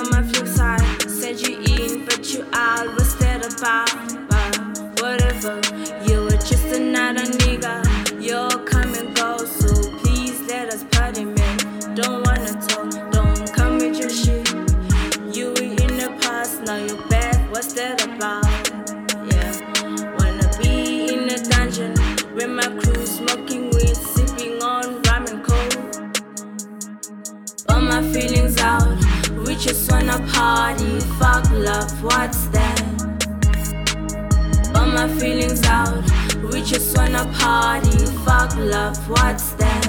on my flip side. Said you eat, but you out. What's that about? But whatever. Just wanna party. Fuck love, what's that? All my feelings out, we just wanna party. Fuck love, what's that?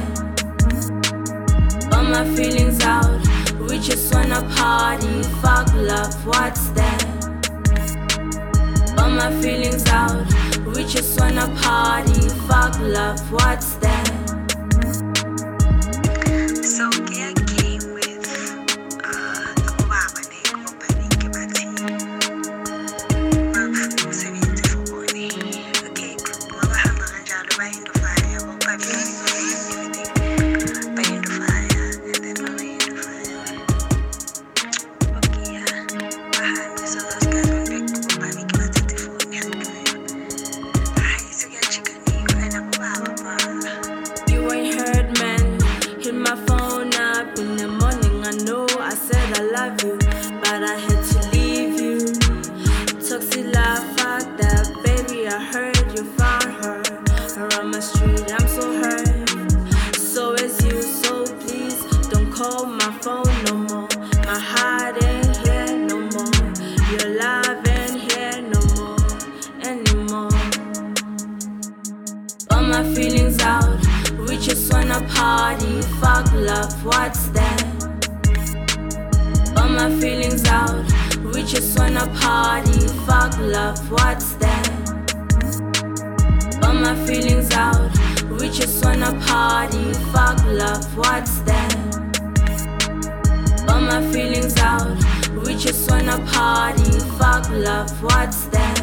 All my feelings out, we just wanna party. Fuck love, what's that? All my feelings out, we just wanna party. Fuck love, what's that? Feelings out, we just wanna party. Fuck love, what's that? All my feelings out, we just wanna party. Fuck love, what's that? All my feelings out, we just wanna party. Fuck love, what's that? All my feelings out, we just wanna party. Fuck love, what's that?